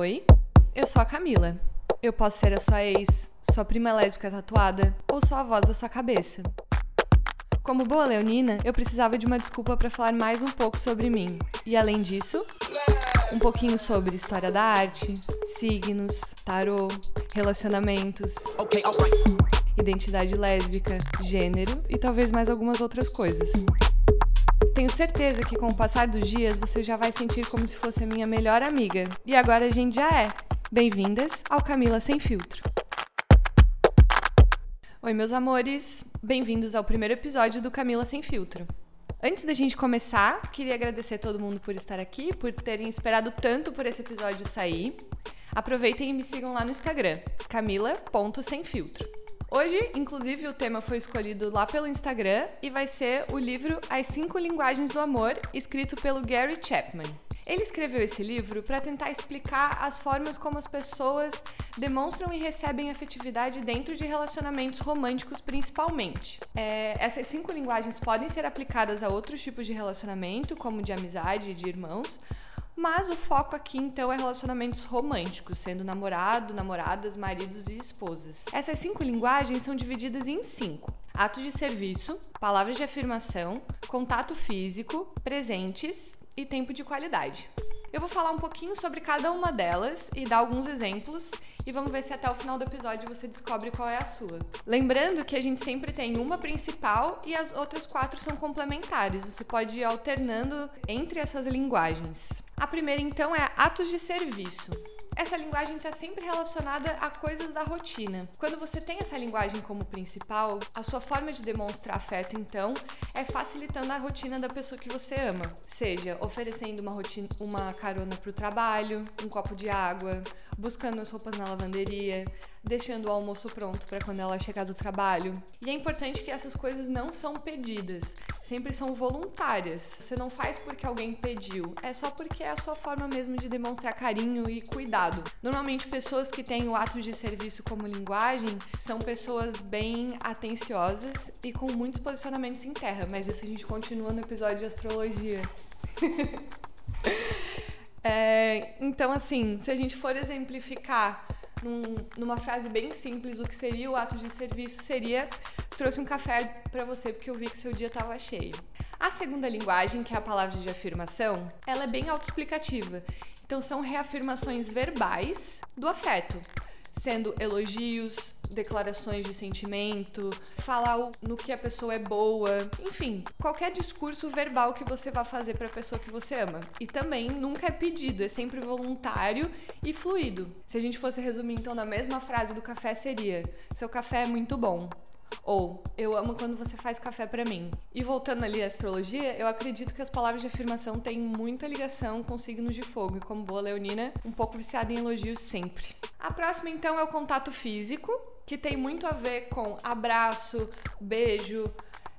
Oi, eu sou a Camila. Eu posso ser a sua ex, sua prima lésbica tatuada ou só a voz da sua cabeça. Como boa leonina, eu precisava de uma desculpa para falar mais um pouco sobre mim. E além disso, um pouquinho sobre história da arte, signos, tarô, relacionamentos, identidade lésbica, gênero e talvez mais algumas outras coisas. Tenho certeza que com o passar dos dias você já vai sentir como se fosse a minha melhor amiga. E agora a gente já é. Bem-vindas ao Camila Sem Filtro. Oi, meus amores, bem-vindos ao primeiro episódio do Camila Sem Filtro. Antes da gente começar, queria agradecer a todo mundo por estar aqui, por terem esperado tanto por esse episódio sair. Aproveitem e me sigam lá no Instagram, camila.semfiltro. Hoje, inclusive, o tema foi escolhido lá pelo Instagram e vai ser o livro As Cinco Linguagens do Amor, escrito pelo Gary Chapman. Ele escreveu esse livro para tentar explicar as formas como as pessoas demonstram e recebem afetividade dentro de relacionamentos românticos, principalmente. É, essas cinco linguagens podem ser aplicadas a outros tipos de relacionamento, como de amizade e de irmãos, mas o foco aqui então é relacionamentos românticos, sendo namorado, namoradas, maridos e esposas. Essas cinco linguagens são divididas em cinco: atos de serviço, palavras de afirmação, contato físico, presentes e tempo de qualidade. Eu vou falar um pouquinho sobre cada uma delas e dar alguns exemplos e vamos ver se até o final do episódio você descobre qual é a sua. Lembrando que a gente sempre tem uma principal e as outras quatro são complementares. Você pode ir alternando entre essas linguagens. A primeira, então, é atos de serviço. Essa linguagem está sempre relacionada a coisas da rotina. Quando você tem essa linguagem como principal, a sua forma de demonstrar afeto, então, é facilitando a rotina da pessoa que você ama. Seja oferecendo uma, rotina, uma carona para o trabalho, um copo de água, buscando as roupas na lavanderia, deixando o almoço pronto para quando ela chegar do trabalho. E é importante que essas coisas não são pedidas, sempre são voluntárias. Você não faz porque alguém pediu, é só porque é a sua forma mesmo de demonstrar carinho e cuidado. Normalmente, pessoas que têm o ato de serviço como linguagem são pessoas bem atenciosas e com muitos posicionamentos em terra, mas isso a gente continua no episódio de astrologia. é, então, assim, se a gente for exemplificar num, numa frase bem simples, o que seria o ato de serviço seria: trouxe um café para você porque eu vi que seu dia estava cheio. A segunda linguagem, que é a palavra de afirmação, ela é bem autoexplicativa. Então são reafirmações verbais do afeto, sendo elogios, declarações de sentimento, falar no que a pessoa é boa, enfim, qualquer discurso verbal que você vá fazer para a pessoa que você ama. E também nunca é pedido, é sempre voluntário e fluido. Se a gente fosse resumir então na mesma frase do café seria: seu café é muito bom. Ou eu amo quando você faz café para mim. E voltando ali à astrologia, eu acredito que as palavras de afirmação têm muita ligação com signos de fogo e como boa leonina, um pouco viciada em elogios sempre. A próxima então é o contato físico, que tem muito a ver com abraço, beijo.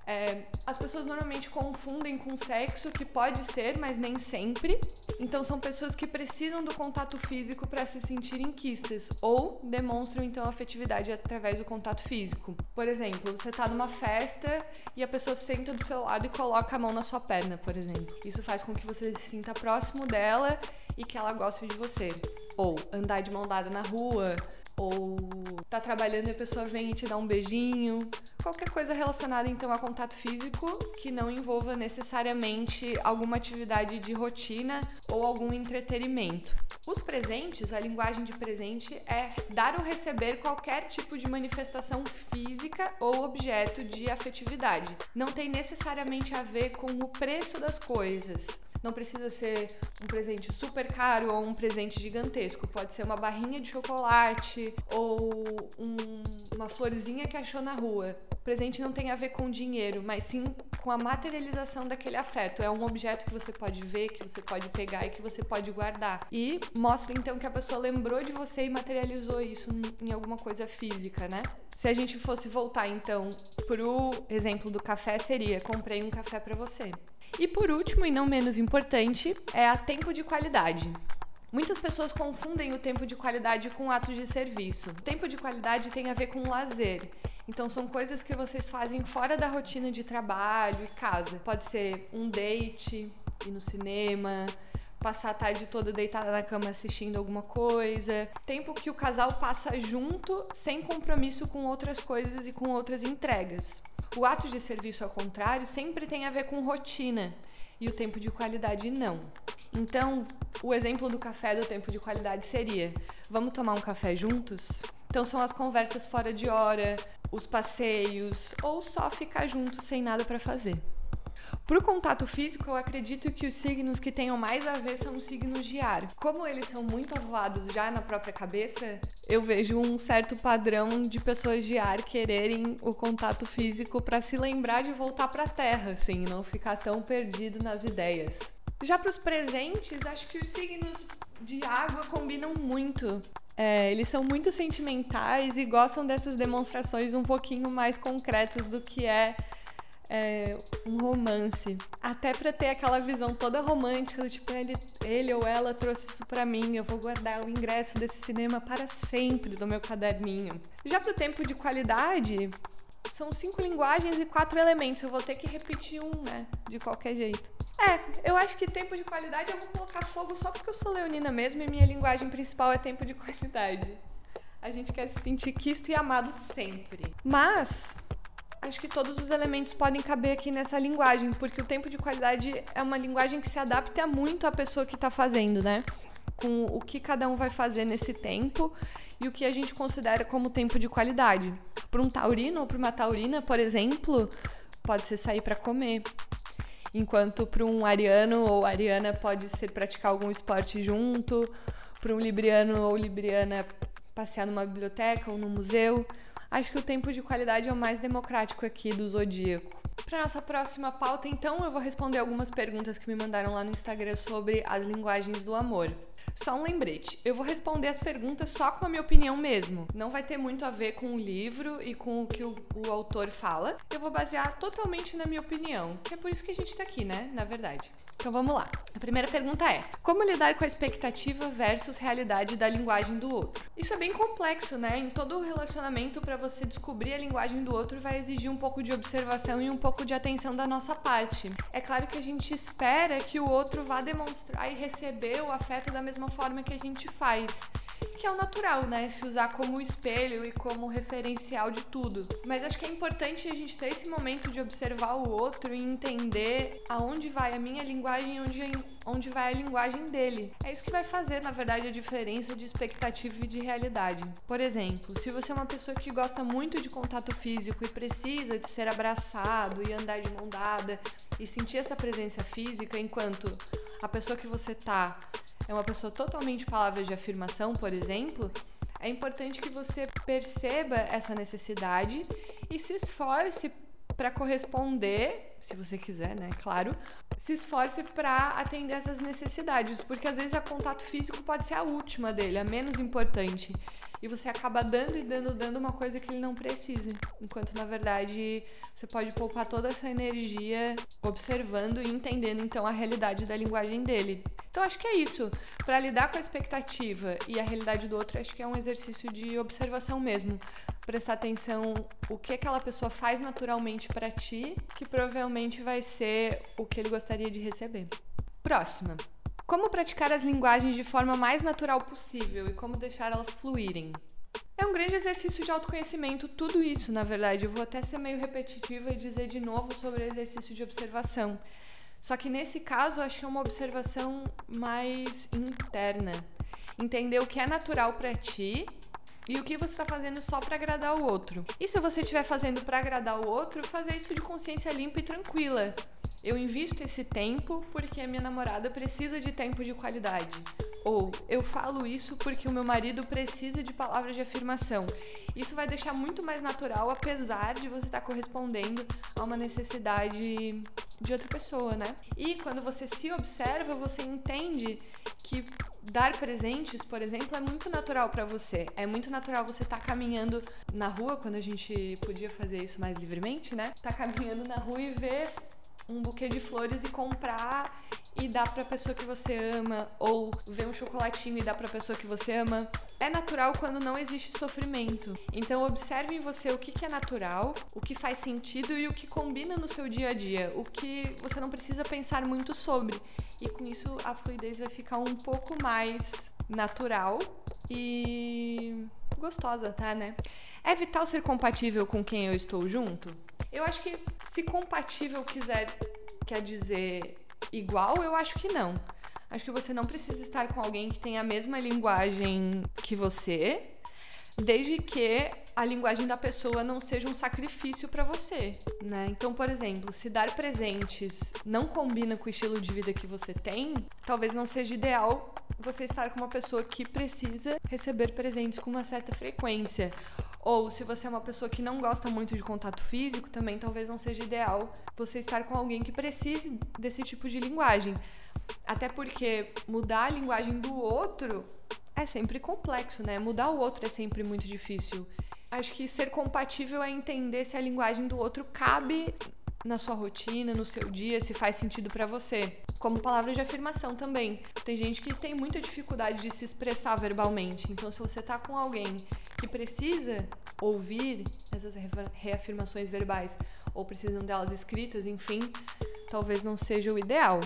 É, as pessoas normalmente confundem com sexo, que pode ser, mas nem sempre. Então são pessoas que precisam do contato físico para se sentirem quistas ou demonstram então afetividade através do contato físico. Por exemplo, você está numa festa e a pessoa senta do seu lado e coloca a mão na sua perna, por exemplo. Isso faz com que você se sinta próximo dela e que ela goste de você. Ou andar de mão dada na rua, ou tá trabalhando e a pessoa vem e te dá um beijinho. Qualquer coisa relacionada então a contato físico que não envolva necessariamente alguma atividade de rotina ou algum entretenimento. Os presentes, a linguagem de presente é dar ou receber qualquer tipo de manifestação física ou objeto de afetividade. Não tem necessariamente a ver com o preço das coisas. Não precisa ser um presente super caro ou um presente gigantesco. Pode ser uma barrinha de chocolate ou um, uma florzinha que achou na rua. O presente não tem a ver com dinheiro, mas sim com a materialização daquele afeto. É um objeto que você pode ver, que você pode pegar e que você pode guardar. E mostra então que a pessoa lembrou de você e materializou isso em alguma coisa física, né? Se a gente fosse voltar então pro exemplo do café, seria: comprei um café para você. E por último, e não menos importante, é a tempo de qualidade. Muitas pessoas confundem o tempo de qualidade com atos de serviço. O tempo de qualidade tem a ver com lazer. Então são coisas que vocês fazem fora da rotina de trabalho e casa. Pode ser um date, ir no cinema, passar a tarde toda deitada na cama assistindo alguma coisa. Tempo que o casal passa junto, sem compromisso com outras coisas e com outras entregas. O ato de serviço, ao contrário, sempre tem a ver com rotina e o tempo de qualidade não. Então, o exemplo do café do tempo de qualidade seria: vamos tomar um café juntos? Então, são as conversas fora de hora, os passeios ou só ficar juntos sem nada para fazer. Pro contato físico, eu acredito que os signos que tenham mais a ver são os signos de ar. Como eles são muito avoados já na própria cabeça, eu vejo um certo padrão de pessoas de ar quererem o contato físico para se lembrar de voltar para a Terra, assim, não ficar tão perdido nas ideias. Já para os presentes, acho que os signos de água combinam muito. É, eles são muito sentimentais e gostam dessas demonstrações um pouquinho mais concretas do que é é, um romance. Até para ter aquela visão toda romântica do tipo, ele, ele ou ela trouxe isso para mim, eu vou guardar o ingresso desse cinema para sempre no meu caderninho. Já pro tempo de qualidade, são cinco linguagens e quatro elementos. Eu vou ter que repetir um, né? De qualquer jeito. É, eu acho que tempo de qualidade eu vou colocar fogo só porque eu sou leonina mesmo e minha linguagem principal é tempo de qualidade. A gente quer se sentir quisto e amado sempre. Mas acho que todos os elementos podem caber aqui nessa linguagem, porque o tempo de qualidade é uma linguagem que se adapta muito à pessoa que está fazendo, né? Com o que cada um vai fazer nesse tempo e o que a gente considera como tempo de qualidade. Para um taurino ou para uma taurina, por exemplo, pode ser sair para comer. Enquanto para um ariano ou ariana pode ser praticar algum esporte junto, para um libriano ou libriana passear numa biblioteca ou no museu. Acho que o tempo de qualidade é o mais democrático aqui do Zodíaco. Para nossa próxima pauta, então, eu vou responder algumas perguntas que me mandaram lá no Instagram sobre as linguagens do amor. Só um lembrete, eu vou responder as perguntas só com a minha opinião mesmo. Não vai ter muito a ver com o livro e com o que o, o autor fala. Eu vou basear totalmente na minha opinião, é por isso que a gente tá aqui, né? Na verdade. Então vamos lá. A primeira pergunta é: como lidar com a expectativa versus realidade da linguagem do outro? Isso é bem complexo, né? Em todo relacionamento, para você descobrir a linguagem do outro, vai exigir um pouco de observação e um pouco de atenção da nossa parte. É claro que a gente espera que o outro vá demonstrar e receber o afeto da mesma forma que a gente faz que é o natural, né? Se usar como espelho e como referencial de tudo. Mas acho que é importante a gente ter esse momento de observar o outro e entender aonde vai a minha linguagem e onde, onde vai a linguagem dele. É isso que vai fazer, na verdade, a diferença de expectativa e de realidade. Por exemplo, se você é uma pessoa que gosta muito de contato físico e precisa de ser abraçado e andar de mão dada e sentir essa presença física enquanto a pessoa que você tá é uma pessoa totalmente palavras de afirmação, por exemplo, é importante que você perceba essa necessidade e se esforce para corresponder, se você quiser, né? Claro, se esforce para atender essas necessidades, porque às vezes a contato físico pode ser a última dele, a menos importante e você acaba dando e dando, dando uma coisa que ele não precisa. Enquanto na verdade você pode poupar toda essa energia observando e entendendo então a realidade da linguagem dele. Então acho que é isso. Para lidar com a expectativa e a realidade do outro, acho que é um exercício de observação mesmo. Prestar atenção o que aquela pessoa faz naturalmente para ti, que provavelmente vai ser o que ele gostaria de receber. Próxima. Como praticar as linguagens de forma mais natural possível e como deixar elas fluírem. É um grande exercício de autoconhecimento, tudo isso, na verdade. Eu vou até ser meio repetitiva e dizer de novo sobre o exercício de observação. Só que nesse caso, acho que é uma observação mais interna. Entender o que é natural para ti e o que você está fazendo só para agradar o outro. E se você estiver fazendo para agradar o outro, fazer isso de consciência limpa e tranquila. Eu invisto esse tempo porque a minha namorada precisa de tempo de qualidade. Ou eu falo isso porque o meu marido precisa de palavras de afirmação. Isso vai deixar muito mais natural, apesar de você estar correspondendo a uma necessidade de outra pessoa, né? E quando você se observa, você entende que dar presentes, por exemplo, é muito natural para você. É muito natural você estar tá caminhando na rua, quando a gente podia fazer isso mais livremente, né? Tá caminhando na rua e ver um buquê de flores e comprar e dá pra pessoa que você ama, ou ver um chocolatinho e dá pra pessoa que você ama. É natural quando não existe sofrimento. Então observe em você o que, que é natural, o que faz sentido e o que combina no seu dia a dia, o que você não precisa pensar muito sobre. E com isso a fluidez vai ficar um pouco mais natural e gostosa, tá, né? É vital ser compatível com quem eu estou junto? Eu acho que se compatível quiser quer dizer igual, eu acho que não. Acho que você não precisa estar com alguém que tem a mesma linguagem que você, desde que a linguagem da pessoa não seja um sacrifício para você, né? Então, por exemplo, se dar presentes não combina com o estilo de vida que você tem, talvez não seja ideal você estar com uma pessoa que precisa receber presentes com uma certa frequência. Ou se você é uma pessoa que não gosta muito de contato físico, também talvez não seja ideal você estar com alguém que precise desse tipo de linguagem. Até porque mudar a linguagem do outro é sempre complexo, né? Mudar o outro é sempre muito difícil. Acho que ser compatível é entender se a linguagem do outro cabe na sua rotina, no seu dia, se faz sentido para você. Como palavra de afirmação também. Tem gente que tem muita dificuldade de se expressar verbalmente. Então, se você tá com alguém que precisa ouvir essas reafirmações verbais ou precisam delas escritas, enfim, talvez não seja o ideal.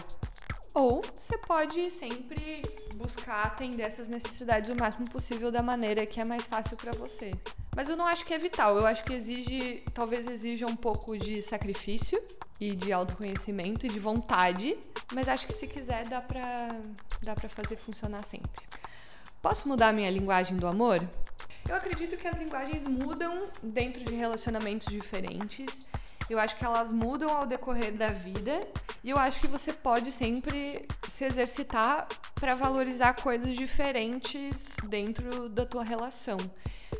Ou você pode sempre buscar atender essas necessidades o máximo possível da maneira que é mais fácil para você. Mas eu não acho que é vital, eu acho que exige, talvez exija um pouco de sacrifício e de autoconhecimento e de vontade, mas acho que se quiser dá pra, dá pra fazer funcionar sempre. Posso mudar minha linguagem do amor? Eu acredito que as linguagens mudam dentro de relacionamentos diferentes. Eu acho que elas mudam ao decorrer da vida e eu acho que você pode sempre se exercitar para valorizar coisas diferentes dentro da tua relação.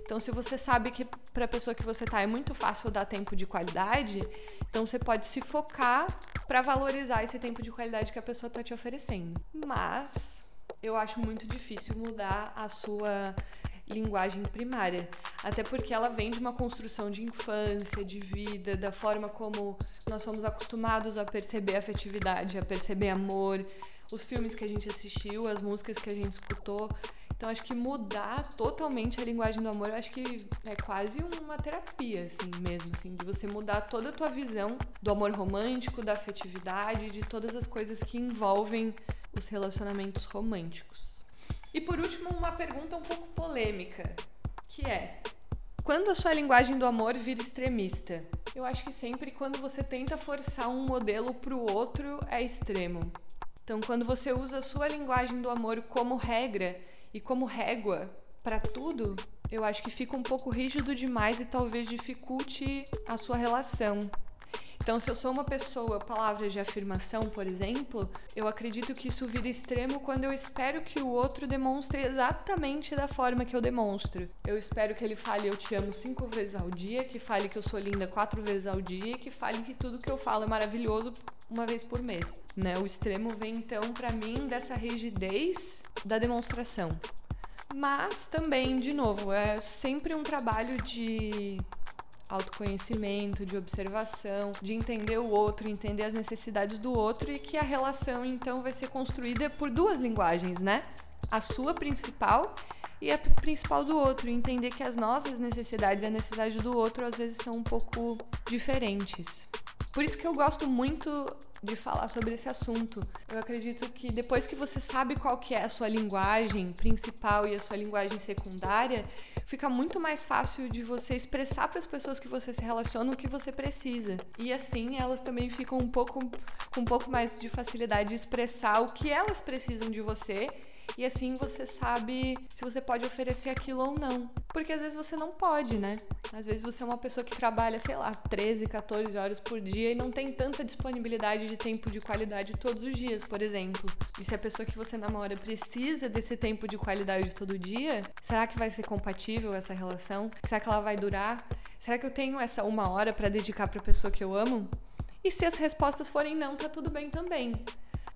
Então, se você sabe que para a pessoa que você tá é muito fácil dar tempo de qualidade, então você pode se focar para valorizar esse tempo de qualidade que a pessoa tá te oferecendo. Mas eu acho muito difícil mudar a sua linguagem primária, até porque ela vem de uma construção de infância, de vida, da forma como nós somos acostumados a perceber afetividade, a perceber amor, os filmes que a gente assistiu, as músicas que a gente escutou. Então acho que mudar totalmente a linguagem do amor, eu acho que é quase uma terapia, assim mesmo, assim, de você mudar toda a tua visão do amor romântico, da afetividade, de todas as coisas que envolvem os relacionamentos românticos. E por último, uma pergunta um pouco polêmica, que é: quando a sua linguagem do amor vira extremista? Eu acho que sempre quando você tenta forçar um modelo pro outro é extremo. Então, quando você usa a sua linguagem do amor como regra, e como régua para tudo, eu acho que fica um pouco rígido demais e talvez dificulte a sua relação. Então, se eu sou uma pessoa, palavras de afirmação, por exemplo, eu acredito que isso vira extremo quando eu espero que o outro demonstre exatamente da forma que eu demonstro. Eu espero que ele fale eu te amo cinco vezes ao dia, que fale que eu sou linda quatro vezes ao dia, que fale que tudo que eu falo é maravilhoso uma vez por mês, né? O extremo vem então para mim dessa rigidez da demonstração. Mas também, de novo, é sempre um trabalho de autoconhecimento, de observação, de entender o outro, entender as necessidades do outro e que a relação então vai ser construída por duas linguagens, né? A sua principal e a principal do outro, entender que as nossas necessidades e a necessidade do outro às vezes são um pouco diferentes. Por isso que eu gosto muito de falar sobre esse assunto. Eu acredito que depois que você sabe qual que é a sua linguagem principal e a sua linguagem secundária, fica muito mais fácil de você expressar para as pessoas que você se relaciona o que você precisa. E assim elas também ficam um pouco com um pouco mais de facilidade de expressar o que elas precisam de você e assim você sabe se você pode oferecer aquilo ou não. Porque às vezes você não pode, né? Às vezes você é uma pessoa que trabalha, sei lá, 13, 14 horas por dia e não tem tanta disponibilidade de tempo de qualidade todos os dias, por exemplo. E se a pessoa que você namora precisa desse tempo de qualidade todo dia, será que vai ser compatível essa relação? Será que ela vai durar? Será que eu tenho essa uma hora para dedicar para a pessoa que eu amo? E se as respostas forem não, tá tudo bem também.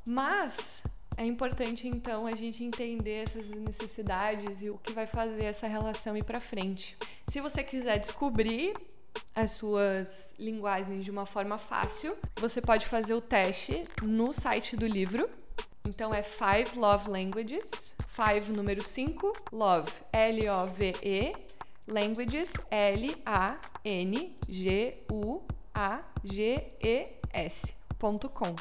Mas é importante então a gente entender essas necessidades e o que vai fazer essa relação ir para frente. Se você quiser descobrir as suas linguagens de uma forma fácil, você pode fazer o teste no site do livro Então é Five Love Languages. Five número 5, Love, L-O-V-E, Languages, L-A-N-G-U-A-G-E-S.com.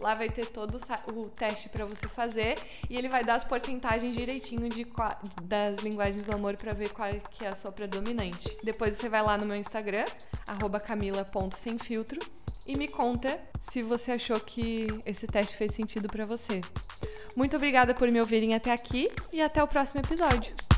Lá vai ter todo o teste para você fazer e ele vai dar as porcentagens direitinho de das linguagens do amor para ver qual que é a sua predominante. Depois você vai lá no meu Instagram, camila.semfiltro e me conta se você achou que esse teste fez sentido para você. Muito obrigada por me ouvirem até aqui e até o próximo episódio.